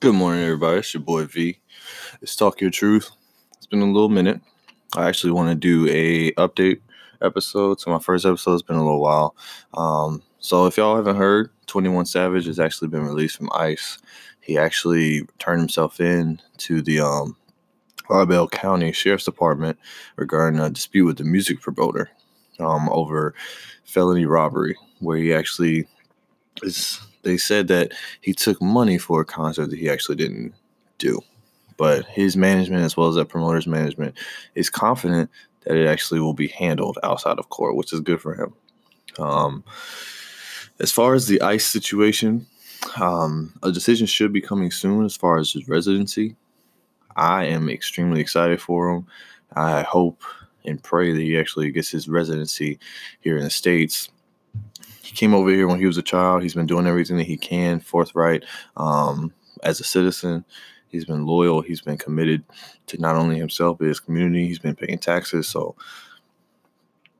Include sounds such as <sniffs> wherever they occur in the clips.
Good morning, everybody. It's your boy V. It's Talk Your Truth. It's been a little minute. I actually want to do a update episode. So my first episode has been a little while. Um, so if y'all haven't heard, 21 Savage has actually been released from ICE. He actually turned himself in to the um, Bell County Sheriff's Department regarding a dispute with the music promoter um, over felony robbery, where he actually is they said that he took money for a concert that he actually didn't do. But his management, as well as that promoter's management, is confident that it actually will be handled outside of court, which is good for him. Um, as far as the ICE situation, um, a decision should be coming soon as far as his residency. I am extremely excited for him. I hope and pray that he actually gets his residency here in the States he came over here when he was a child. He's been doing everything that he can, forthright um, as a citizen. He's been loyal. He's been committed to not only himself but his community. He's been paying taxes, so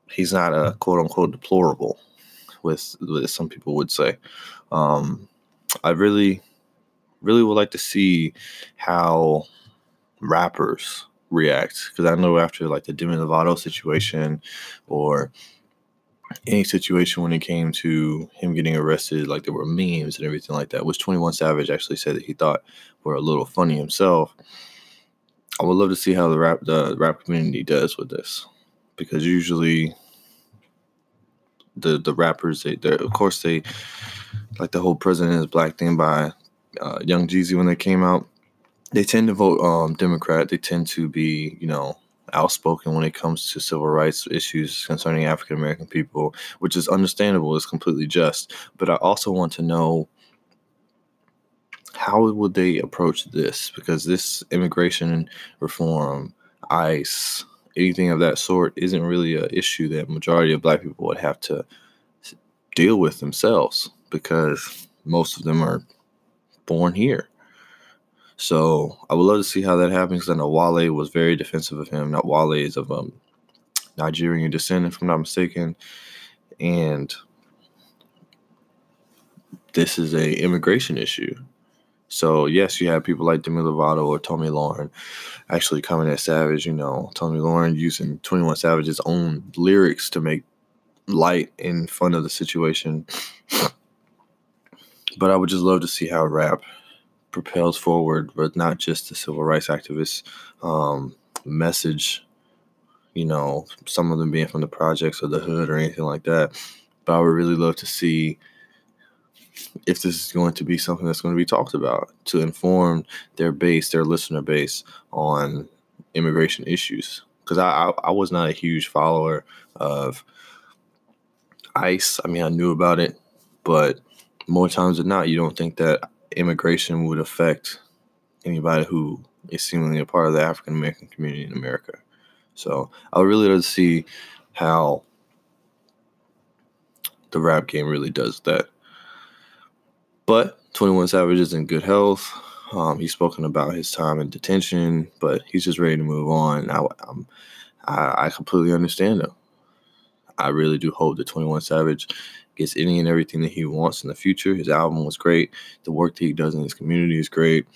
he's not a quote unquote deplorable, with, with some people would say. Um, I really, really would like to see how rappers react because I know after like the Demi Lovato situation or any situation when it came to him getting arrested, like there were memes and everything like that, which 21 Savage actually said that he thought were a little funny himself. I would love to see how the rap the rap community does with this. Because usually the the rappers they of course they like the whole president is black thing by uh, Young Jeezy when they came out. They tend to vote um, Democrat. They tend to be, you know, outspoken when it comes to civil rights issues concerning African American people, which is understandable, is completely just. But I also want to know how would they approach this? Because this immigration reform, ICE, anything of that sort isn't really an issue that majority of black people would have to deal with themselves because most of them are born here. So I would love to see how that happens. I know Wale was very defensive of him. Not Wale is of um, Nigerian descent, if I'm not mistaken, and this is a immigration issue. So yes, you have people like Demi Lovato or Tomi Lahren actually coming at Savage. You know, Tomi Lahren using Twenty One Savage's own lyrics to make light in fun of the situation. But I would just love to see how rap propels forward, but not just the civil rights activists um, message. You know, some of them being from the projects or the hood or anything like that. But I would really love to see if this is going to be something that's going to be talked about to inform their base, their listener base on immigration issues. Because I, I, I was not a huge follower of ICE. I mean, I knew about it, but more times than not, you don't think that immigration would affect anybody who is seemingly a part of the African American community in America. So I would really love to see how the rap game really does that. But 21 Savage is in good health. Um, he's spoken about his time in detention, but he's just ready to move on. I, I, I completely understand him. I really do hope that 21 Savage gets any and everything that he wants in the future. His album was great. The work that he does in his community is great.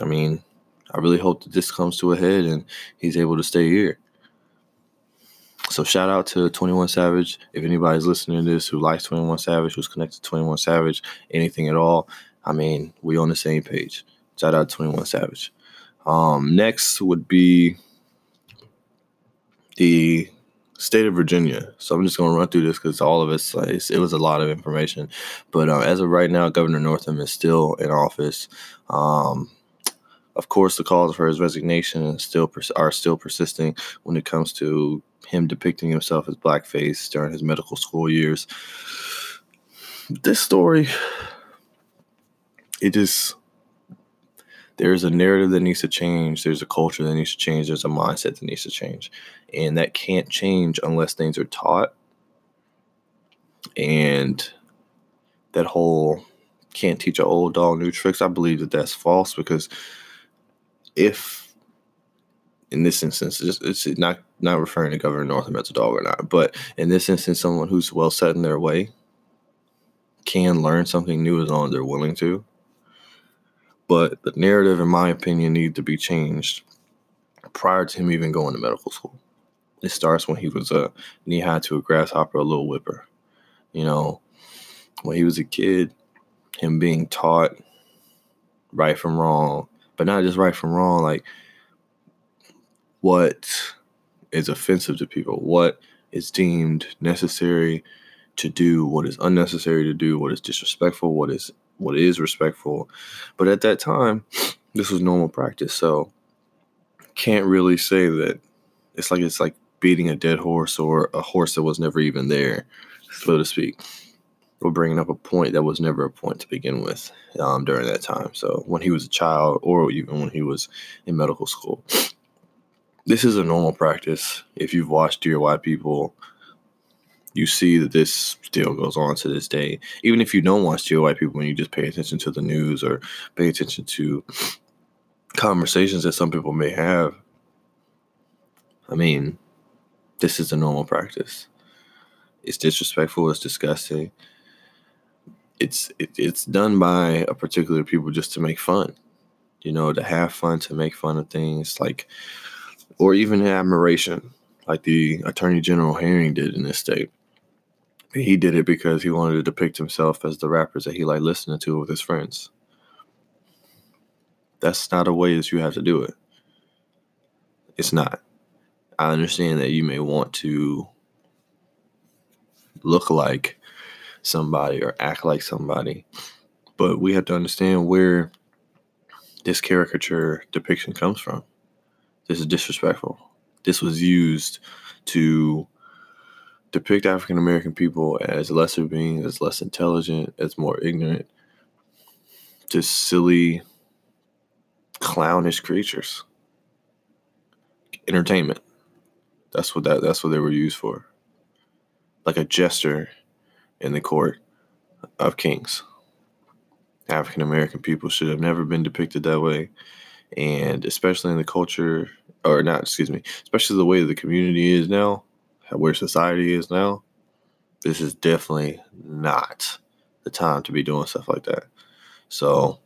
I mean, I really hope that this comes to a head and he's able to stay here. So shout out to 21 Savage. If anybody's listening to this who likes 21 Savage, who's connected to 21 Savage, anything at all, I mean, we on the same page. Shout out to 21 Savage. Um, next would be the state of Virginia. So I'm just going to run through this because all of it's, it was a lot of information. But uh, as of right now, Governor Northam is still in office. Um, of course, the calls for his resignation still pers- are still persisting when it comes to him depicting himself as blackface during his medical school years. This story, it just there's a narrative that needs to change. There's a culture that needs to change. There's a mindset that needs to change. And that can't change unless things are taught. And that whole can't teach an old dog new tricks, I believe that that's false because if, in this instance, it's, not not referring to Governor Northam as a dog or not, but in this instance, someone who's well set in their way can learn something new as long as they're willing to But the narrative, in my opinion, needs to be changed prior to him even going to medical school. It starts when he was a knee high to a grasshopper, a little whipper. You know, when he was a kid, him being taught right from wrong, but not just right from wrong, like what is offensive to people, what is deemed necessary to do, what is unnecessary to do, what is disrespectful, what is what is respectful. But at that time, this was normal practice. So can't really say that it's like it's like beating a dead horse or a horse that was never even there, so to speak. Or bringing up a point that was never a point to begin with um, during that time. So when he was a child, or even when he was in medical school, this is a normal practice. If you've watched Dear White People, you see that this still goes on to this day. Even if you don't watch Dear White People and you just pay attention to the news or pay attention to conversations that some people may have, I mean, this is a normal practice. It's disrespectful. It's disgusting. It's it, it's done by a particular people just to make fun, you know, to have fun, to make fun of things like, or even admiration, like the Attorney General Herring did in this state. He did it because he wanted to depict himself as the rappers that he liked listening to with his friends. That's not a way that you have to do it. It's not. I understand that you may want to look like somebody or act like somebody, but we have to understand where this caricature depiction comes from. This is disrespectful. This was used to depict African American people as lesser beings, as less intelligent, as more ignorant, just silly, clownish creatures. Entertainment. That's what that that's what they were used for. Like a jester in the court of kings. African American people should have never been depicted that way. And especially in the culture, or not, excuse me, especially the way the community is now, where society is now, this is definitely not the time to be doing stuff like that. So,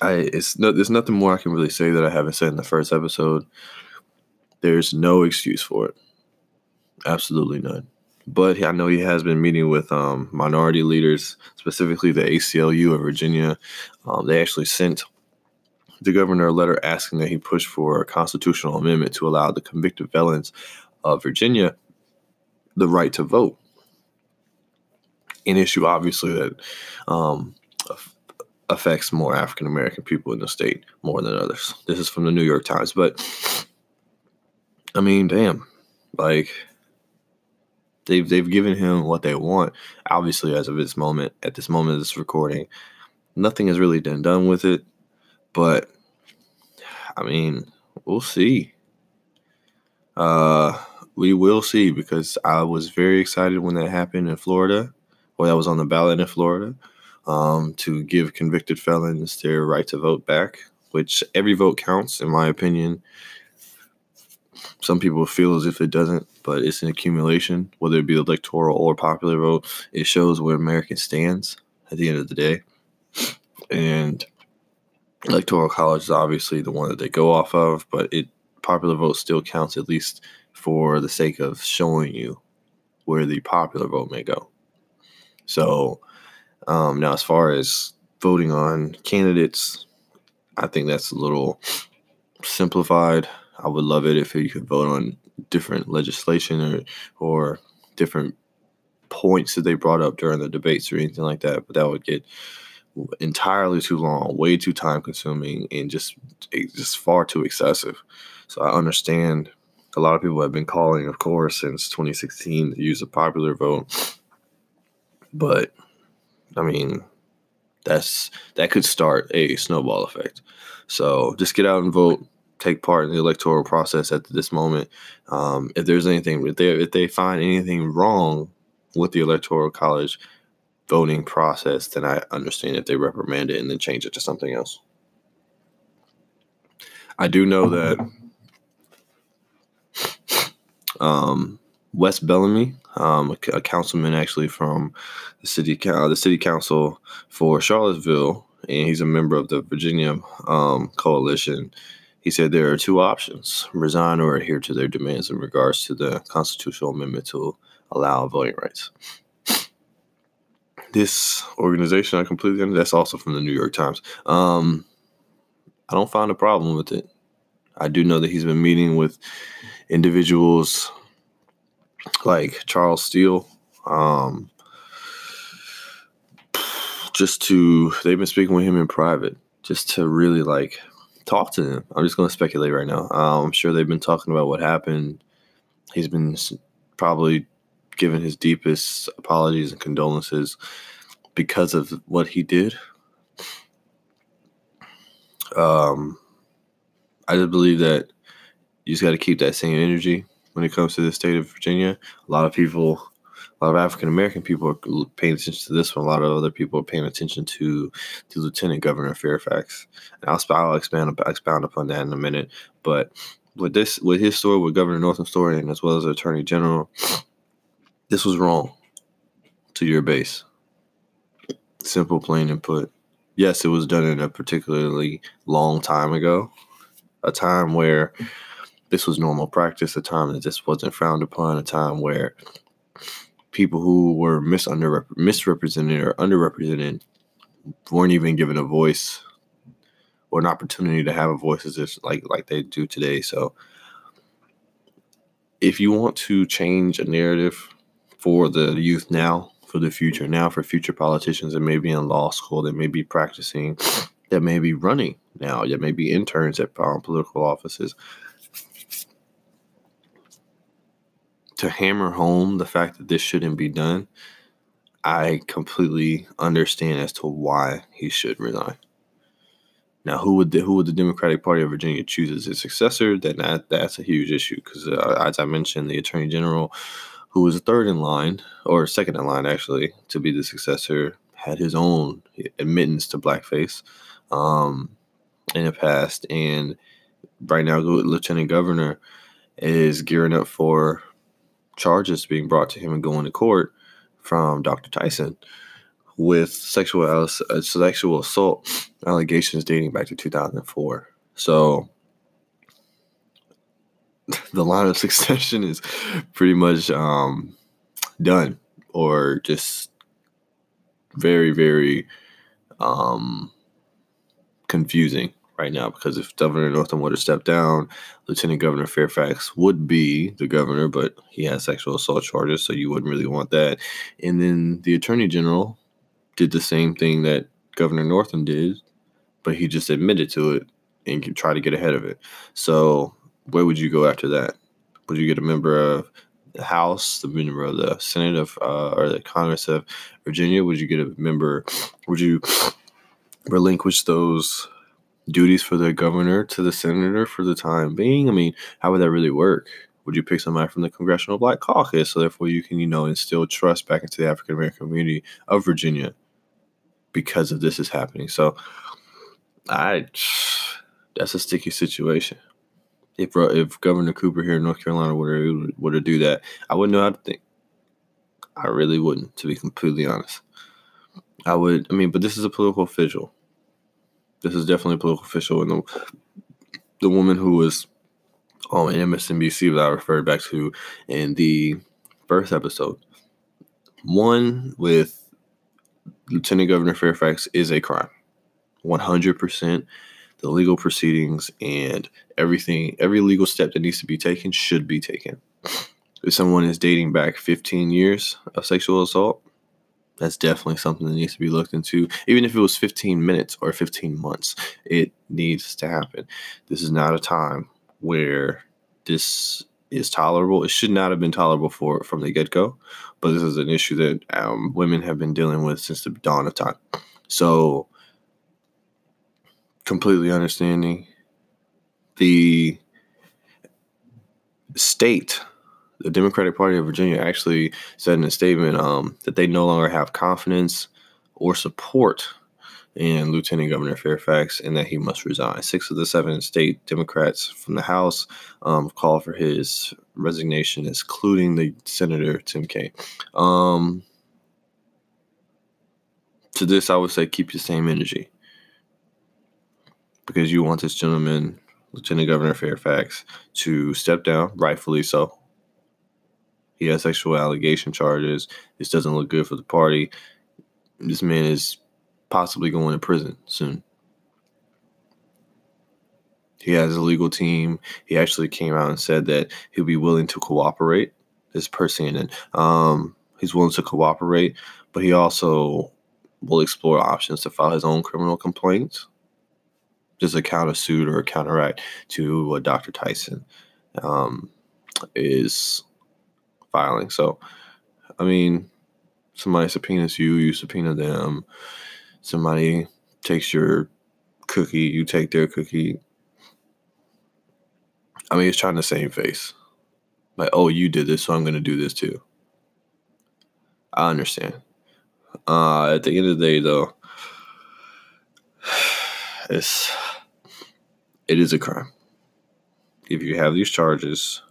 I it's no, there's nothing more I can really say that I haven't said in the first episode. There's no excuse for it. Absolutely none. But I know he has been meeting with um, minority leaders, specifically the ACLU of Virginia. Um, they actually sent the governor a letter asking that he push for a constitutional amendment to allow the convicted felons of Virginia the right to vote. An issue, obviously, that um, affects more African American people in the state more than others. This is from the New York Times, but I mean, damn, like they've they've given him what they want. Obviously, as of this moment, at this moment of this recording, nothing has really been done with it. But I mean, we'll see. Uh, we will see because I was very excited when that happened in Florida, or that was on the ballot in Florida, um, to give convicted felons their right to vote back. Which every vote counts, in my opinion. Some people feel as if it doesn't, but it's an accumulation, whether it be electoral or popular vote. It shows where America stands at the end of the day. And electoral college is obviously the one that they go off of, but it popular vote still counts at least for the sake of showing you where the popular vote may go. So um, now, as far as voting on candidates, I think that's a little simplified. I would love it if you could vote on different legislation or or different points that they brought up during the debates or anything like that. But that would get entirely too long, way too time consuming, and just just far too excessive. So I understand a lot of people have been calling, of course, since 2016 to use a popular vote, but I mean that's that could start a snowball effect. So just get out and vote take part in the electoral process at this moment. Um, if there's anything, if they if they find anything wrong with the electoral college voting process, then I understand if they reprimand it and then change it to something else. I do know that um, Wes Bellamy, um, a, a, councilman actually from the city the city council for Charlottesville, and he's a member of the Virginia um, coalition. He said there are two options resign or adhere to their demands in regards to the constitutional amendment to allow voting rights. This organization, I completely that's also from the New York Times. Um, I don't find a problem with it. I do know that he's been meeting with individuals like Charles Steele, um, just to they've been speaking with him in private, just to really like talk to him. I'm just going to speculate right now. Um, I'm sure they've been talking about what happened. He's been probably given his deepest apologies and condolences because of what he did. Um, I just believe that you just got to keep that same energy when it comes to the state of Virginia. A lot of people, a lot of African American people are paying attention to this one. A lot of other people are paying attention to to Lieutenant Governor Fairfax. And I'll, I'll expand expound upon that in a minute. But with this, with his story, with Governor Northam's story, and as well as Attorney General, this was wrong to your base. Simple, plain, and put. Yes, it was done in a particularly long time ago, a time where this was normal practice, a time that this wasn't frowned upon, a time where people who were misrepresented or underrepresented weren't even given a voice or an opportunity to have a voice as if like like they do today. So if you want to change a narrative for the youth now, for the future now, for future politicians that may be in law school, that may be practicing, <sniffs> that may be running now, that may be interns at um, political offices, to hammer home the fact that this shouldn't be done, I completely understand as to why he should resign. Now, who would the, who would the Democratic Party of Virginia choose as his successor? Then that that's a huge issue because, uh, as I mentioned, the Attorney General, who was third in line or second in line actually to be the successor, had his own admittance to blackface um, in the past, and right now, Lieutenant Governor is gearing up for charges being brought to him and going to court from Dr. Tyson with sexual uh, sexual assault allegations dating back to 2004. So <laughs> the line of <laughs> succession is pretty much um, done, or just very, very um, confusing right now because if Governor Northam would have stepped down, Lieutenant Governor Fairfax would be the governor, but he has sexual assault charges, so you wouldn't really want that. And then the Attorney General did the same thing that Governor Northam did, but he just admitted to it and try to get ahead of it. So where would you go after that? Would you get a member of the House, the member of the Senate of uh, or the Congress of Virginia? Would you get a member? Would you relinquish those duties for the governor to the senator for the time being? I mean, how would that really work? Would you pick somebody from the Congressional Black Caucus so therefore you can, you know, instill trust back into the African American community of Virginia because of this is happening? So I that's a sticky situation. If uh, if Governor Cooper here in North Carolina were were to do that, I wouldn't know how to think. I really wouldn't, to be completely honest. I would. I mean, but this is a political official. This is definitely a political official, and the the woman who was on MSNBC that I referred back to in the first episode. One with Lieutenant Governor Fairfax is a crime. 100%. The legal proceedings and everything, every legal step that needs to be taken should be taken. If someone is dating back 15 years of sexual assault, that's definitely something that needs to be looked into. Even if it was 15 minutes or 15 months, it needs to happen. This is not a time where this is tolerable. It should not have been tolerable for from the get go, but this is an issue that um, women have been dealing with since the dawn of time. So, completely understanding the state the Democratic Party of Virginia actually said in a statement um, that they no longer have confidence or support in Lieutenant Governor Fairfax and that he must resign. Six of the seven state Democrats from the House um, called for his resignation, including the Senator Tim Kaine. Um, to this, I would say keep the same energy. Because you want this gentleman, Lieutenant Governor Fairfax, to step down, rightfully so. He has sexual allegation charges. This doesn't look good for the party. This man is possibly going to prison soon. He has a legal team. He actually came out and said that he'll be willing to cooperate. This person, and um, he's willing to cooperate, but he also will explore options to file his own criminal complaints, just a counter suit or a counteract to what Dr. Tyson um, is filing. So, I mean, somebody subpoenas you, you subpoena them. Somebody takes your cookie, you take their cookie. I mean, it's trying to same face. Like, oh, you did this, so I'm going to do this too. I understand. Uh, at the end of the day, though, <sighs> it's it is a crime. If you have these charges,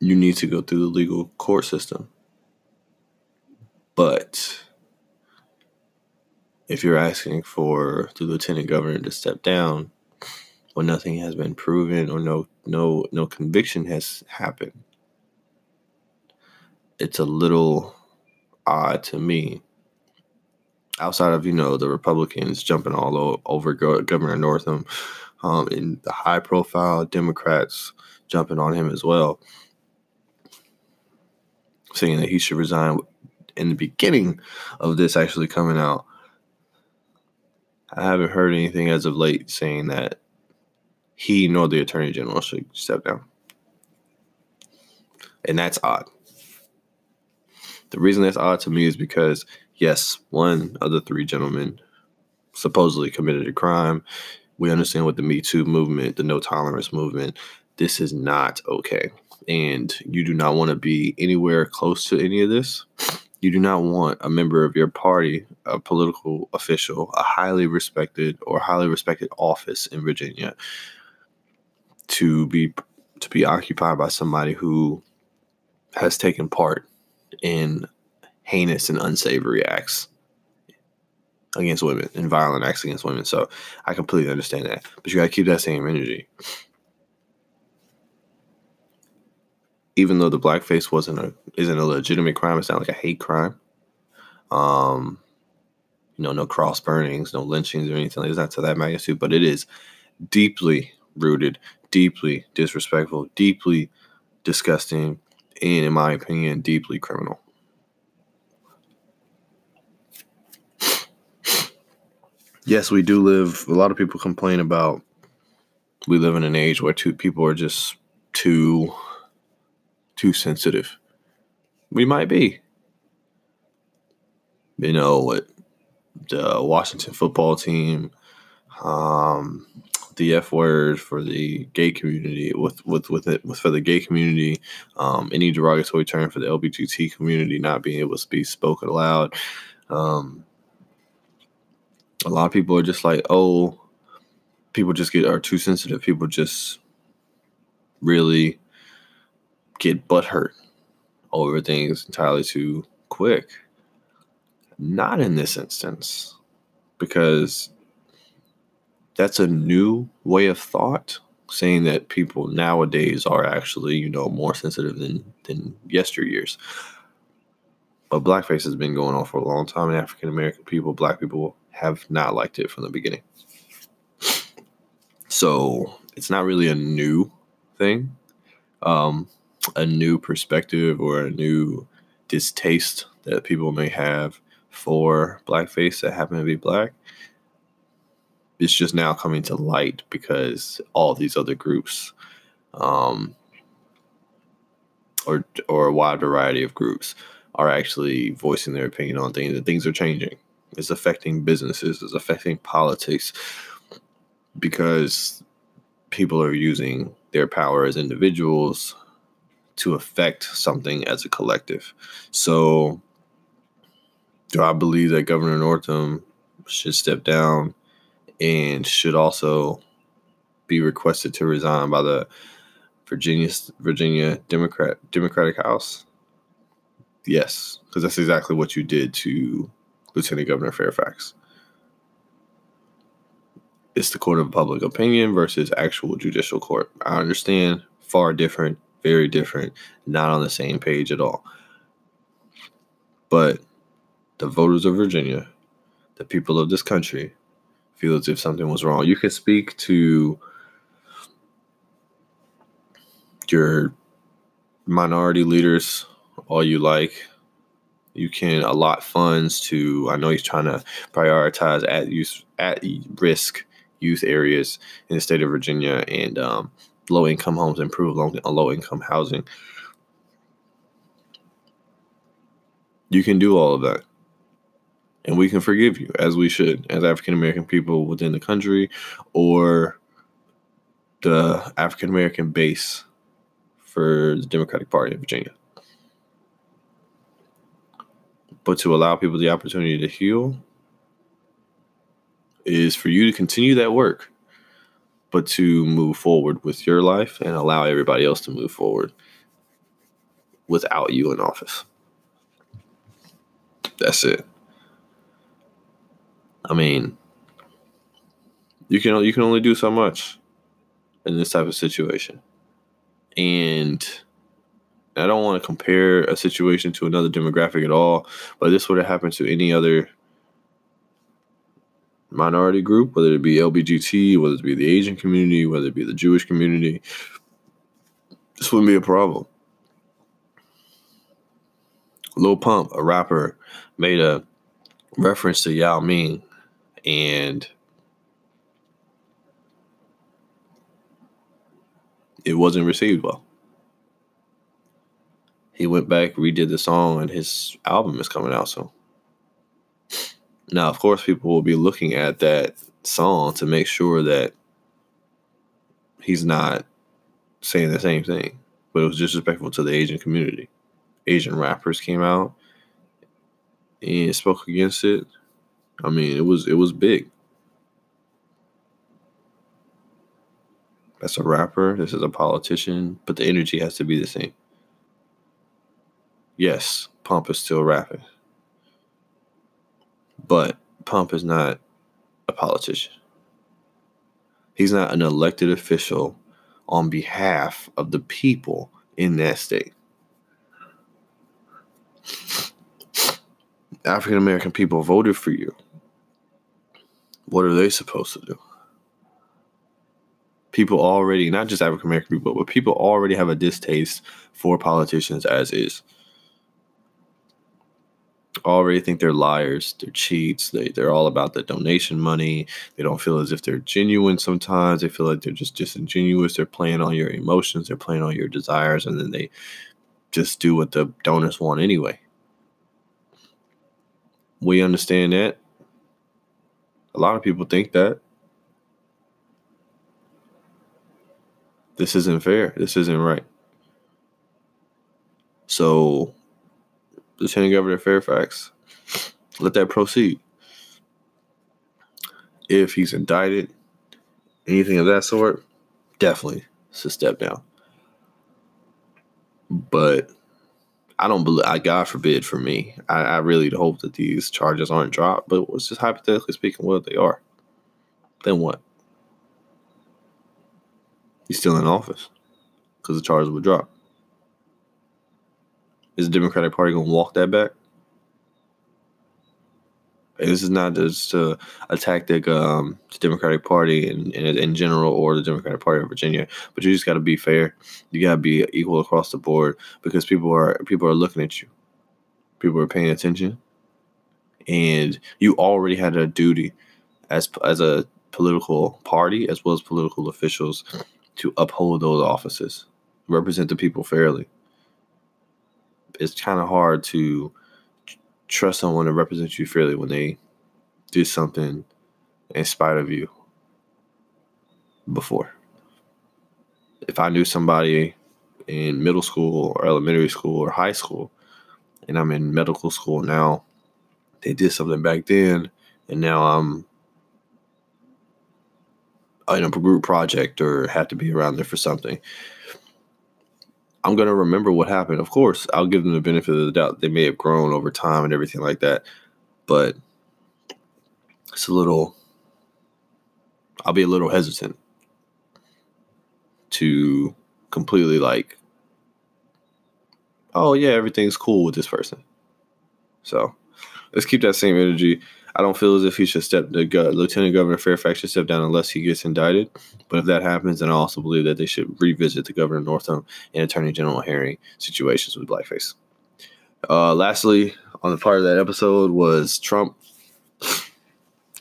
you need to go through the legal court system. But if you're asking for the lieutenant governor to step down when nothing has been proven or no no no conviction has happened, it's a little odd to me. Outside of you know the Republicans jumping all over Governor Northam, um, and the high profile Democrats jumping on him as well saying that he should resign in the beginning of this actually coming out. I haven't heard anything as of late saying that he nor the attorney general should step down. And that's odd. The reason that's odd to me is because, yes, one of the three gentlemen supposedly committed a crime. We understand what the Me Too movement, the no tolerance movement, this is not okay and you do not want to be anywhere close to any of this, you do not want a member of your party, a political official, a highly respected or highly respected office in Virginia to be to be occupied by somebody who has taken part in heinous and unsavory acts against women and violent acts against women. So I completely understand that. But you gotta keep that same energy. even though the blackface wasn't a isn't a legitimate crime, it's not like a hate crime. Um, you know, no cross burnings, no lynchings or anything like not to that magnitude, but it is deeply rooted, deeply disrespectful, deeply disgusting, and in my opinion, deeply criminal. Yes, we do live. A lot of people complain about we live in an age where two people are just too too sensitive. We might be. You know what? The Washington football team, um, the F word for the gay community, with with with it with for the gay community, um, any derogatory term for the LGBT community not being able to be spoken aloud. Um, a lot of people are just like, oh, people just get are too sensitive. People just really get butthurt over things entirely too quick. Not in this instance, because that's a new way of thought saying that people nowadays are actually, you know, more sensitive than than yesteryears. But blackface has been going on for a long time, and African American people, black people, have not liked it from the beginning. So it's not really a new thing. Um, a new perspective or a new distaste that people may have for blackface that happen to be black it's just now coming to light because all these other groups um, or or a wide variety of groups are actually voicing their opinion on things and things are changing it's affecting businesses it's affecting politics because people are using their power as individuals to affect something as a collective. So, do I believe that Governor Northam should step down and should also be requested to resign by the Virginia Virginia Democrat Democratic House? Yes, because that's exactly what you did to Lieutenant Governor Fairfax. it's the court of public opinion versus actual judicial court. I understand far different, very different, not on the same page at all. But the voters of Virginia, the people of this country, feel as if something was wrong. You can speak to your minority leaders all you like. You can allot funds to. I know he's trying to prioritize at use at risk youth areas in the state of Virginia and um, low income homes, improve low, low income housing. You can do all of that. And we can forgive you, as we should, as African American people within the country or the African American base for the Democratic Party in Virginia. But to allow people the opportunity to heal is for you to continue that work, but to move forward with your life and allow everybody else to move forward without you in office. That's it. I mean, you can you can only do so much in this type of situation. And I don't want to compare a situation to another demographic at all, but this would have happened to any other minority group, whether it be LBGT, whether it be the Asian community, whether it be the Jewish community. This wouldn't be a problem. Lil Pump, a rapper, made a reference to Yao Ming and it wasn't received well. He went back, redid the song, and his album is coming out soon. Now, of course, people will be looking at that song to make sure that he's not saying the same thing, but it was disrespectful to the Asian community. Asian rappers came out and spoke against it. I mean, it was it was big. That's a rapper. This is a politician, but the energy has to be the same. Yes, Pump is still rapping, but Pump is not a politician. He's not an elected official on behalf of the people in that state. African American people voted for you. What are they supposed to do? People already, not just African American people, but people already have a distaste for politicians as is. Already think they're liars, they're cheats, they, they're all about the donation money. They don't feel as if they're genuine sometimes. They feel like they're just disingenuous. They're playing on your emotions, they're playing on your desires, and then they just do what the donors want anyway. We understand that. A lot of people think that. This isn't fair. This isn't right. So, Lieutenant Governor Fairfax, let that proceed. If he's indicted, anything of that sort, definitely a step down. But I don't believe, I God forbid for me, I, I really hope that these charges aren't dropped. But it's just hypothetically speaking, what they are. Then what? He's still in office because the charges were dropped. Is the Democratic Party going to walk that back? This is not just a, a tactic um, Democratic Party in, in, in general or the Democratic Party of Virginia, but you just got to be fair. You got to be equal across the board because people are people are looking at you. People are paying attention, and you already had a duty as as a political party as well as political officials to uphold those offices, represent the people fairly. It's kind of hard to trust someone to represent you fairly when they did something in spite of you before. If I knew somebody in middle school or elementary school or high school, and I'm in medical school now, they did something back then, and now I'm in a group project or have to be around there for something. I'm going to remember what happened. Of course, I'll give them the benefit of the doubt. They may have grown over time and everything like that. But it's a little I'll be a little hesitant to completely like, oh yeah, everything's cool with this person. So let's keep that same energy. I don't feel as if he should step the Lieutenant Governor Fairfax should step down unless he gets indicted. But if that happens, then I also believe that they should revisit the Governor Northam and Attorney General Herring situations with blackface. Uh, lastly, on the part of that episode was Trump.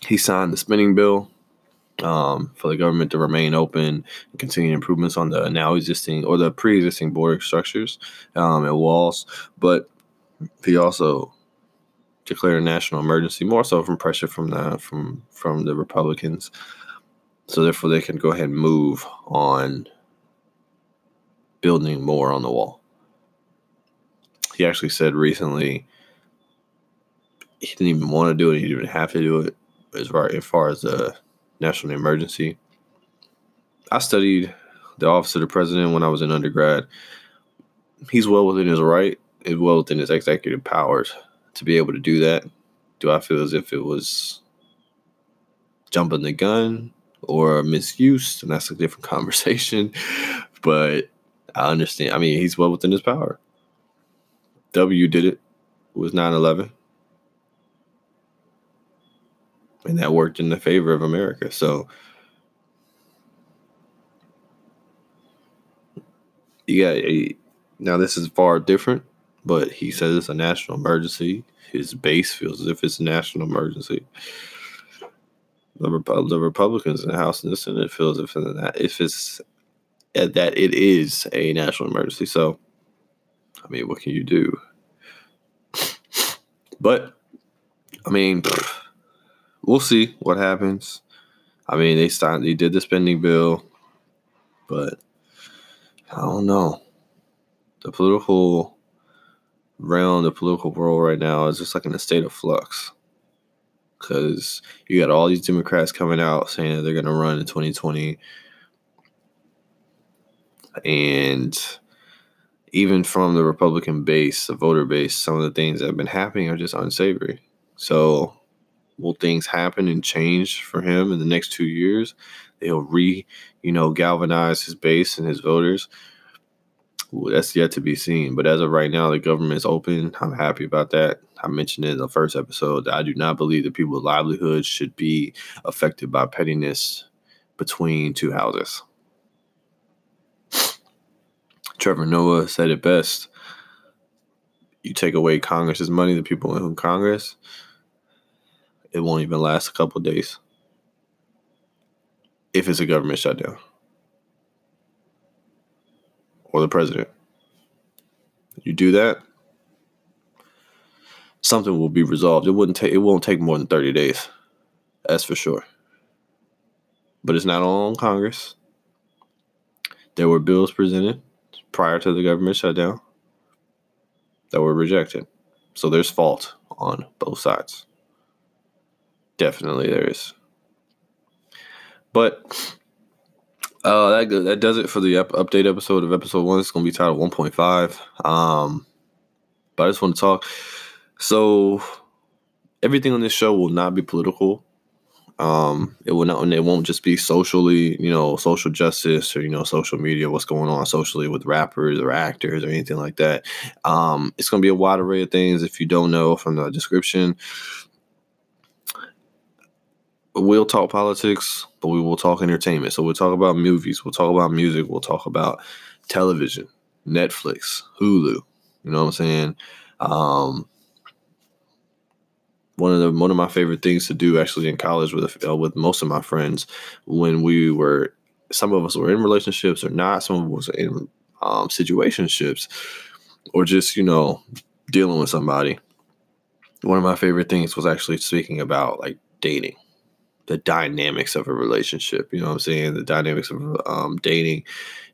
He signed the spending bill um, for the government to remain open and continue improvements on the now existing or the pre-existing border structures um, and walls. But he also declared a national emergency, more so from pressure from the from from the Republicans. So therefore, they can go ahead and move on building more on the wall. He actually said recently he didn't even want to do it; he didn't even have to do it. As far as far as the national emergency, I studied the office of the president when I was an undergrad. He's well within his right, well within his executive powers to be able to do that? Do I feel as if it was jumping the gun or misuse? And that's a different <laughs> conversation. but I understand. I mean, he's well within his power. W did it. It was 9 11. And that worked in the favor of America. So, you yeah, eh, now this is far different but he says it's a national emergency. His base feels as if it's a national emergency. The, Rep- the Republicans in the House and the Senate feel as if, if it's eh, that it is a national emergency. So, I mean, what can you do? <laughs> But, I mean, we'll see what happens. I mean, they signed, they did the spending bill, but I don't know. The political realm, the political world right now is just like in a state of flux. Because you got all these Democrats coming out saying that they're going to run in 2020. And even from the Republican base, the voter base, some of the things that have been happening are just unsavory. So, will things happen and change for him in the next two years? They'll re, you know, galvanize his base and his voters that's yet to be seen. But as of right now, the government is open. I'm happy about that. I mentioned in the first episode I do not believe that people's livelihoods should be affected by pettiness between two houses. Trevor Noah said it best. You take away Congress's money, the people in Congress, it won't even last a couple days if it's a government shutdown or the president. You do that, something will be resolved. It wouldn't take it won't take more than 30 days. That's for sure. But it's not all on Congress. There were bills presented prior to the government shutdown that were rejected. So there's fault on both sides. Definitely there is. But uh, that that does it for the update episode of episode one. It's gonna be titled 1.5. Um, but I just want to talk. So everything on this show will not be political. Um, it will not, and it won't just be socially, you know, social justice or you know, social media, what's going on socially with rappers or actors or anything like that. Um, it's gonna be a wide array of things. If you don't know from the description, we'll talk politics, but we will talk entertainment. So we'll talk about movies, we'll talk about music, we'll talk about television, Netflix, Hulu. You know what I'm saying? Um, one of the one of my favorite things to do actually in college with uh, with most of my friends when we were some of us were in relationships or not, some of us were in um, situationships or just you know dealing with somebody. One of my favorite things was actually speaking about like dating the dynamics of a relationship. You know what I'm saying? The dynamics of um, dating,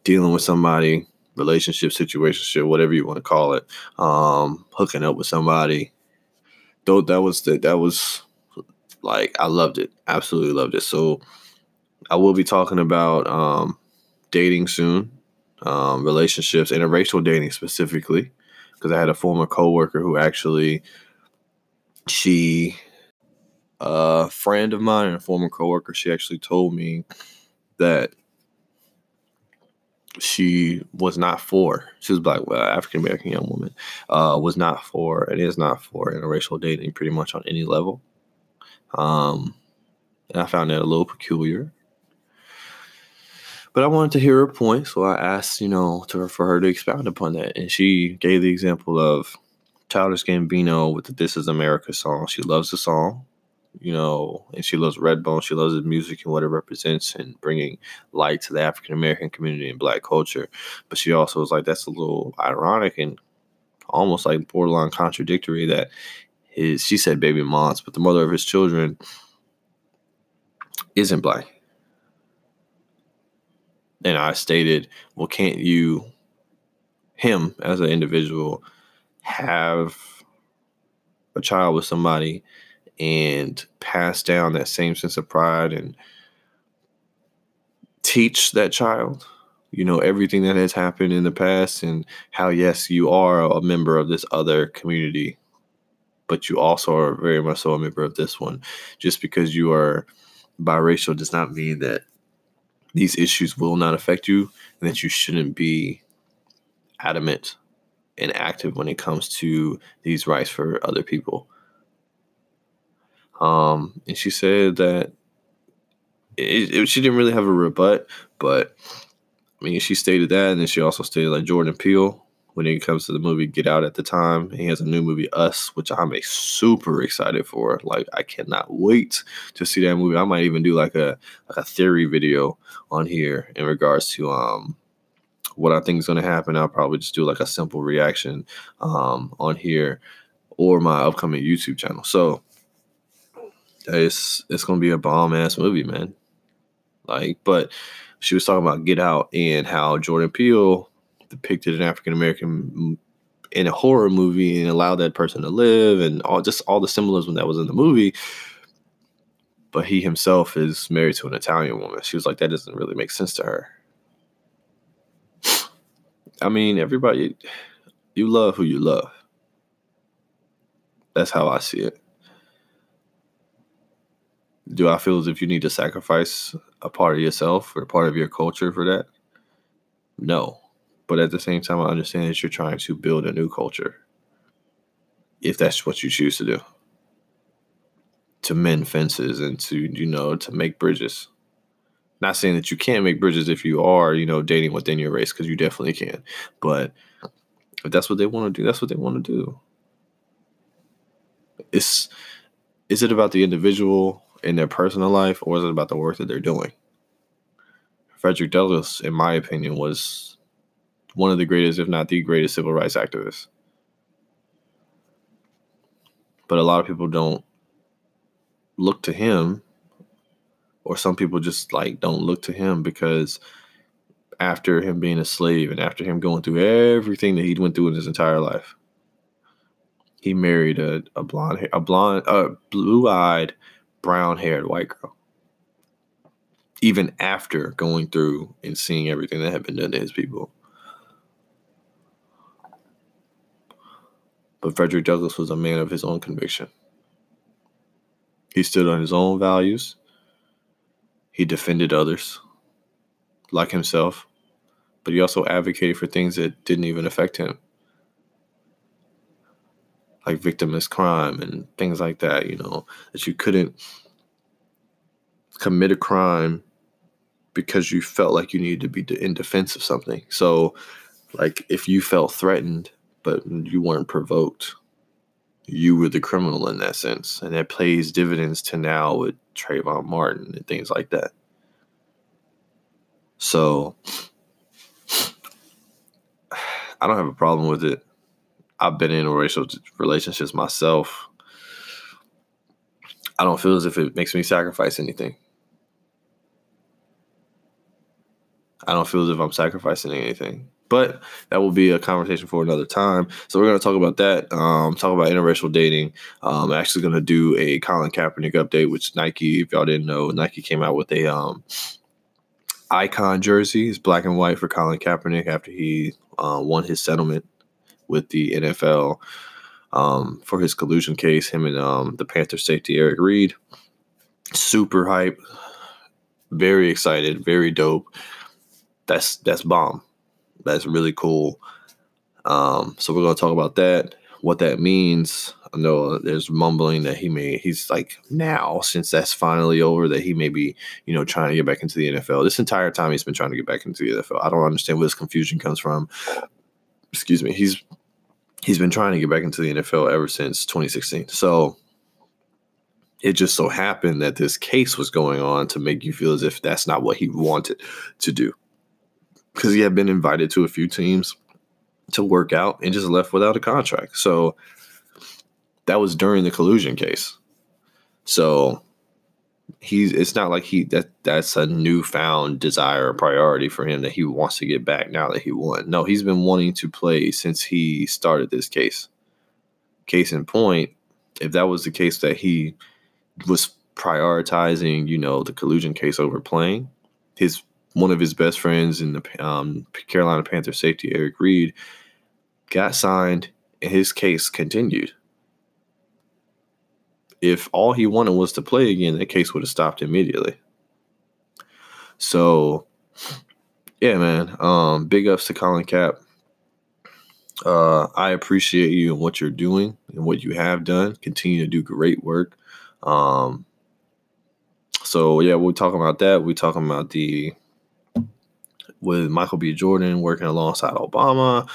dealing with somebody, relationship, situationship, whatever you want to call it, um, hooking up with somebody. Though that was the, that was like I loved it, absolutely loved it. So I will be talking about um, dating soon, um, relationships, interracial dating specifically, because I had a former coworker who actually she a friend of mine and a former coworker, she actually told me that she was not for. She was black, well, African American young woman, uh, was not for and is not for interracial dating, pretty much on any level. Um, and I found that a little peculiar. But I wanted to hear her point, so I asked, you know, to for her to expound upon that, and she gave the example of Childish Gambino with the "This Is America" song. She loves the song, you know, and she loves Redbone. She loves the music and what it represents and bringing light to the African American community and Black culture. But she also was like, that's a little ironic and almost like borderline contradictory that his she said baby moms, but the mother of his children isn't black. And I stated, well, can't you, him as an individual, have a child with somebody and pass down that same sense of pride and teach that child you know everything that has happened in the past and how yes you are a member of this other community but you also are very much so a member of this one just because you are biracial does not mean that these issues will not affect you and that you shouldn't be adamant and active when it comes to these rights for other people. Um, and she said that it, it, she didn't really have a rebut, but I mean, she stated that, and then she also stated like Jordan Peele when it comes to the movie Get Out at the time. He has a new movie Us, which I'm super excited for. Like I cannot wait to see that movie. I might even do like a like a theory video on here in regards to um what I think is going to happen. I'll probably just do like a simple reaction um on here or my upcoming YouTube channel. So it's it's to be a bomb ass movie, man. Like, but she was talking about Get Out and how Jordan Peele depicted an African American in a horror movie and allowed that person to live and all just all the symbolism that was in the movie. But he himself is married to an Italian woman. She was like, that doesn't really make sense to her. I mean, everybody, you love who you love. That's how I see it. Do I feel as if you need to sacrifice a part of yourself or part of your culture for that? No. But at the same time, I understand that you're trying to build a new culture. If that's what you choose to do. To mend fences and to, you know, to make bridges. Not saying that you can't make bridges if you are, you know, dating within your race, because you definitely can. But if that's what they want to do, that's what they want to do. It's is it about the individual in their personal life or is it about the work that they're doing? Frederick Douglass, in my opinion, was one of the greatest, if not the greatest, civil rights activists. But a lot of people don't look to him, or some people just like don't look to him because after him being a slave and after him going through everything that he went through in his entire life, he married a, a blonde, a blonde, a blue-eyed, brown-haired white girl even after going through and seeing everything that had been done to his people. But Frederick Douglass was a man of his own conviction. He stood on his own values. He defended others, like himself, but he also advocated for things that didn't even affect him, like victimless crime and things like that, you know, that you couldn't commit a crime because you felt like you needed to be in defense of something. So, like, if you felt threatened, but you weren't provoked, you were the criminal in that sense. And that plays dividends to now with Trayvon Martin and things like that. So, <sighs> I don't have a problem with it. I've been in racial relationships myself. I don't feel as if it makes me sacrifice anything. I don't feel as if I'm sacrificing anything. But that will be a conversation for another time. So we're going to talk about that. Um, talk about interracial dating. Um, I'm actually going to do a Colin Kaepernick update, which Nike, if y'all didn't know, Nike came out with a um, icon jersey. It's black and white for Colin Kaepernick after he uh, won his settlement with the NFL. um, for his collusion case. Him and um, the Panther safety Eric Reid. Super hype. Very excited. Very dope. That's that's bomb. That's really cool. Um, so we're gonna talk about that. What that means. I know there's mumbling that he may he's like now since that's finally over that he may be you know trying to get back into the NFL. This entire time he's been trying to get back into the NFL. I don't understand where this confusion comes from. Excuse me. He's he's been trying to get back into the NFL ever since 2016. So it just so happened that this case was going on to make you feel as if that's not what he wanted to do. Because he had been invited to a few teams to work out and just left without a contract. So that was during the collusion case. So he's it's not like he that that's a newfound desire or priority for him that he wants to get back now that he won. No, he's been wanting to play since he started this case. Case in point, if that was the case that he was prioritizing, you know, the collusion case over playing, his one of his best friends in the um, Carolina Panther safety Eric Reid got signed and his case continued if all he wanted was to play again, that case would have stopped immediately. So, yeah, man. Um, big ups to Colin Cap. Uh, I appreciate you and what you're doing and what you have done. Continue to do great work. Um, so yeah, we're talking about that. We're talking about the with Michael B. Jordan working alongside Obama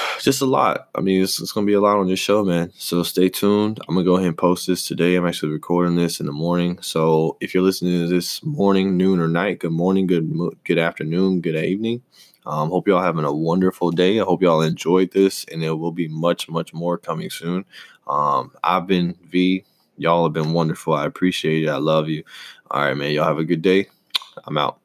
<sighs> just a lot. I mean, it's, it's going to be a lot on this show, man. So stay tuned. I'm going to go ahead and post this today. I'm actually recording this in the morning. So if you're listening to this morning, noon, or night, good morning, good good afternoon, good evening. Um, hope y'all having a wonderful day. I hope y'all enjoyed this, and there will be much, much more coming soon. Um, I've been V. Y'all have been wonderful. I appreciate it. I love you. All right, man. Y'all have a good day. I'm out.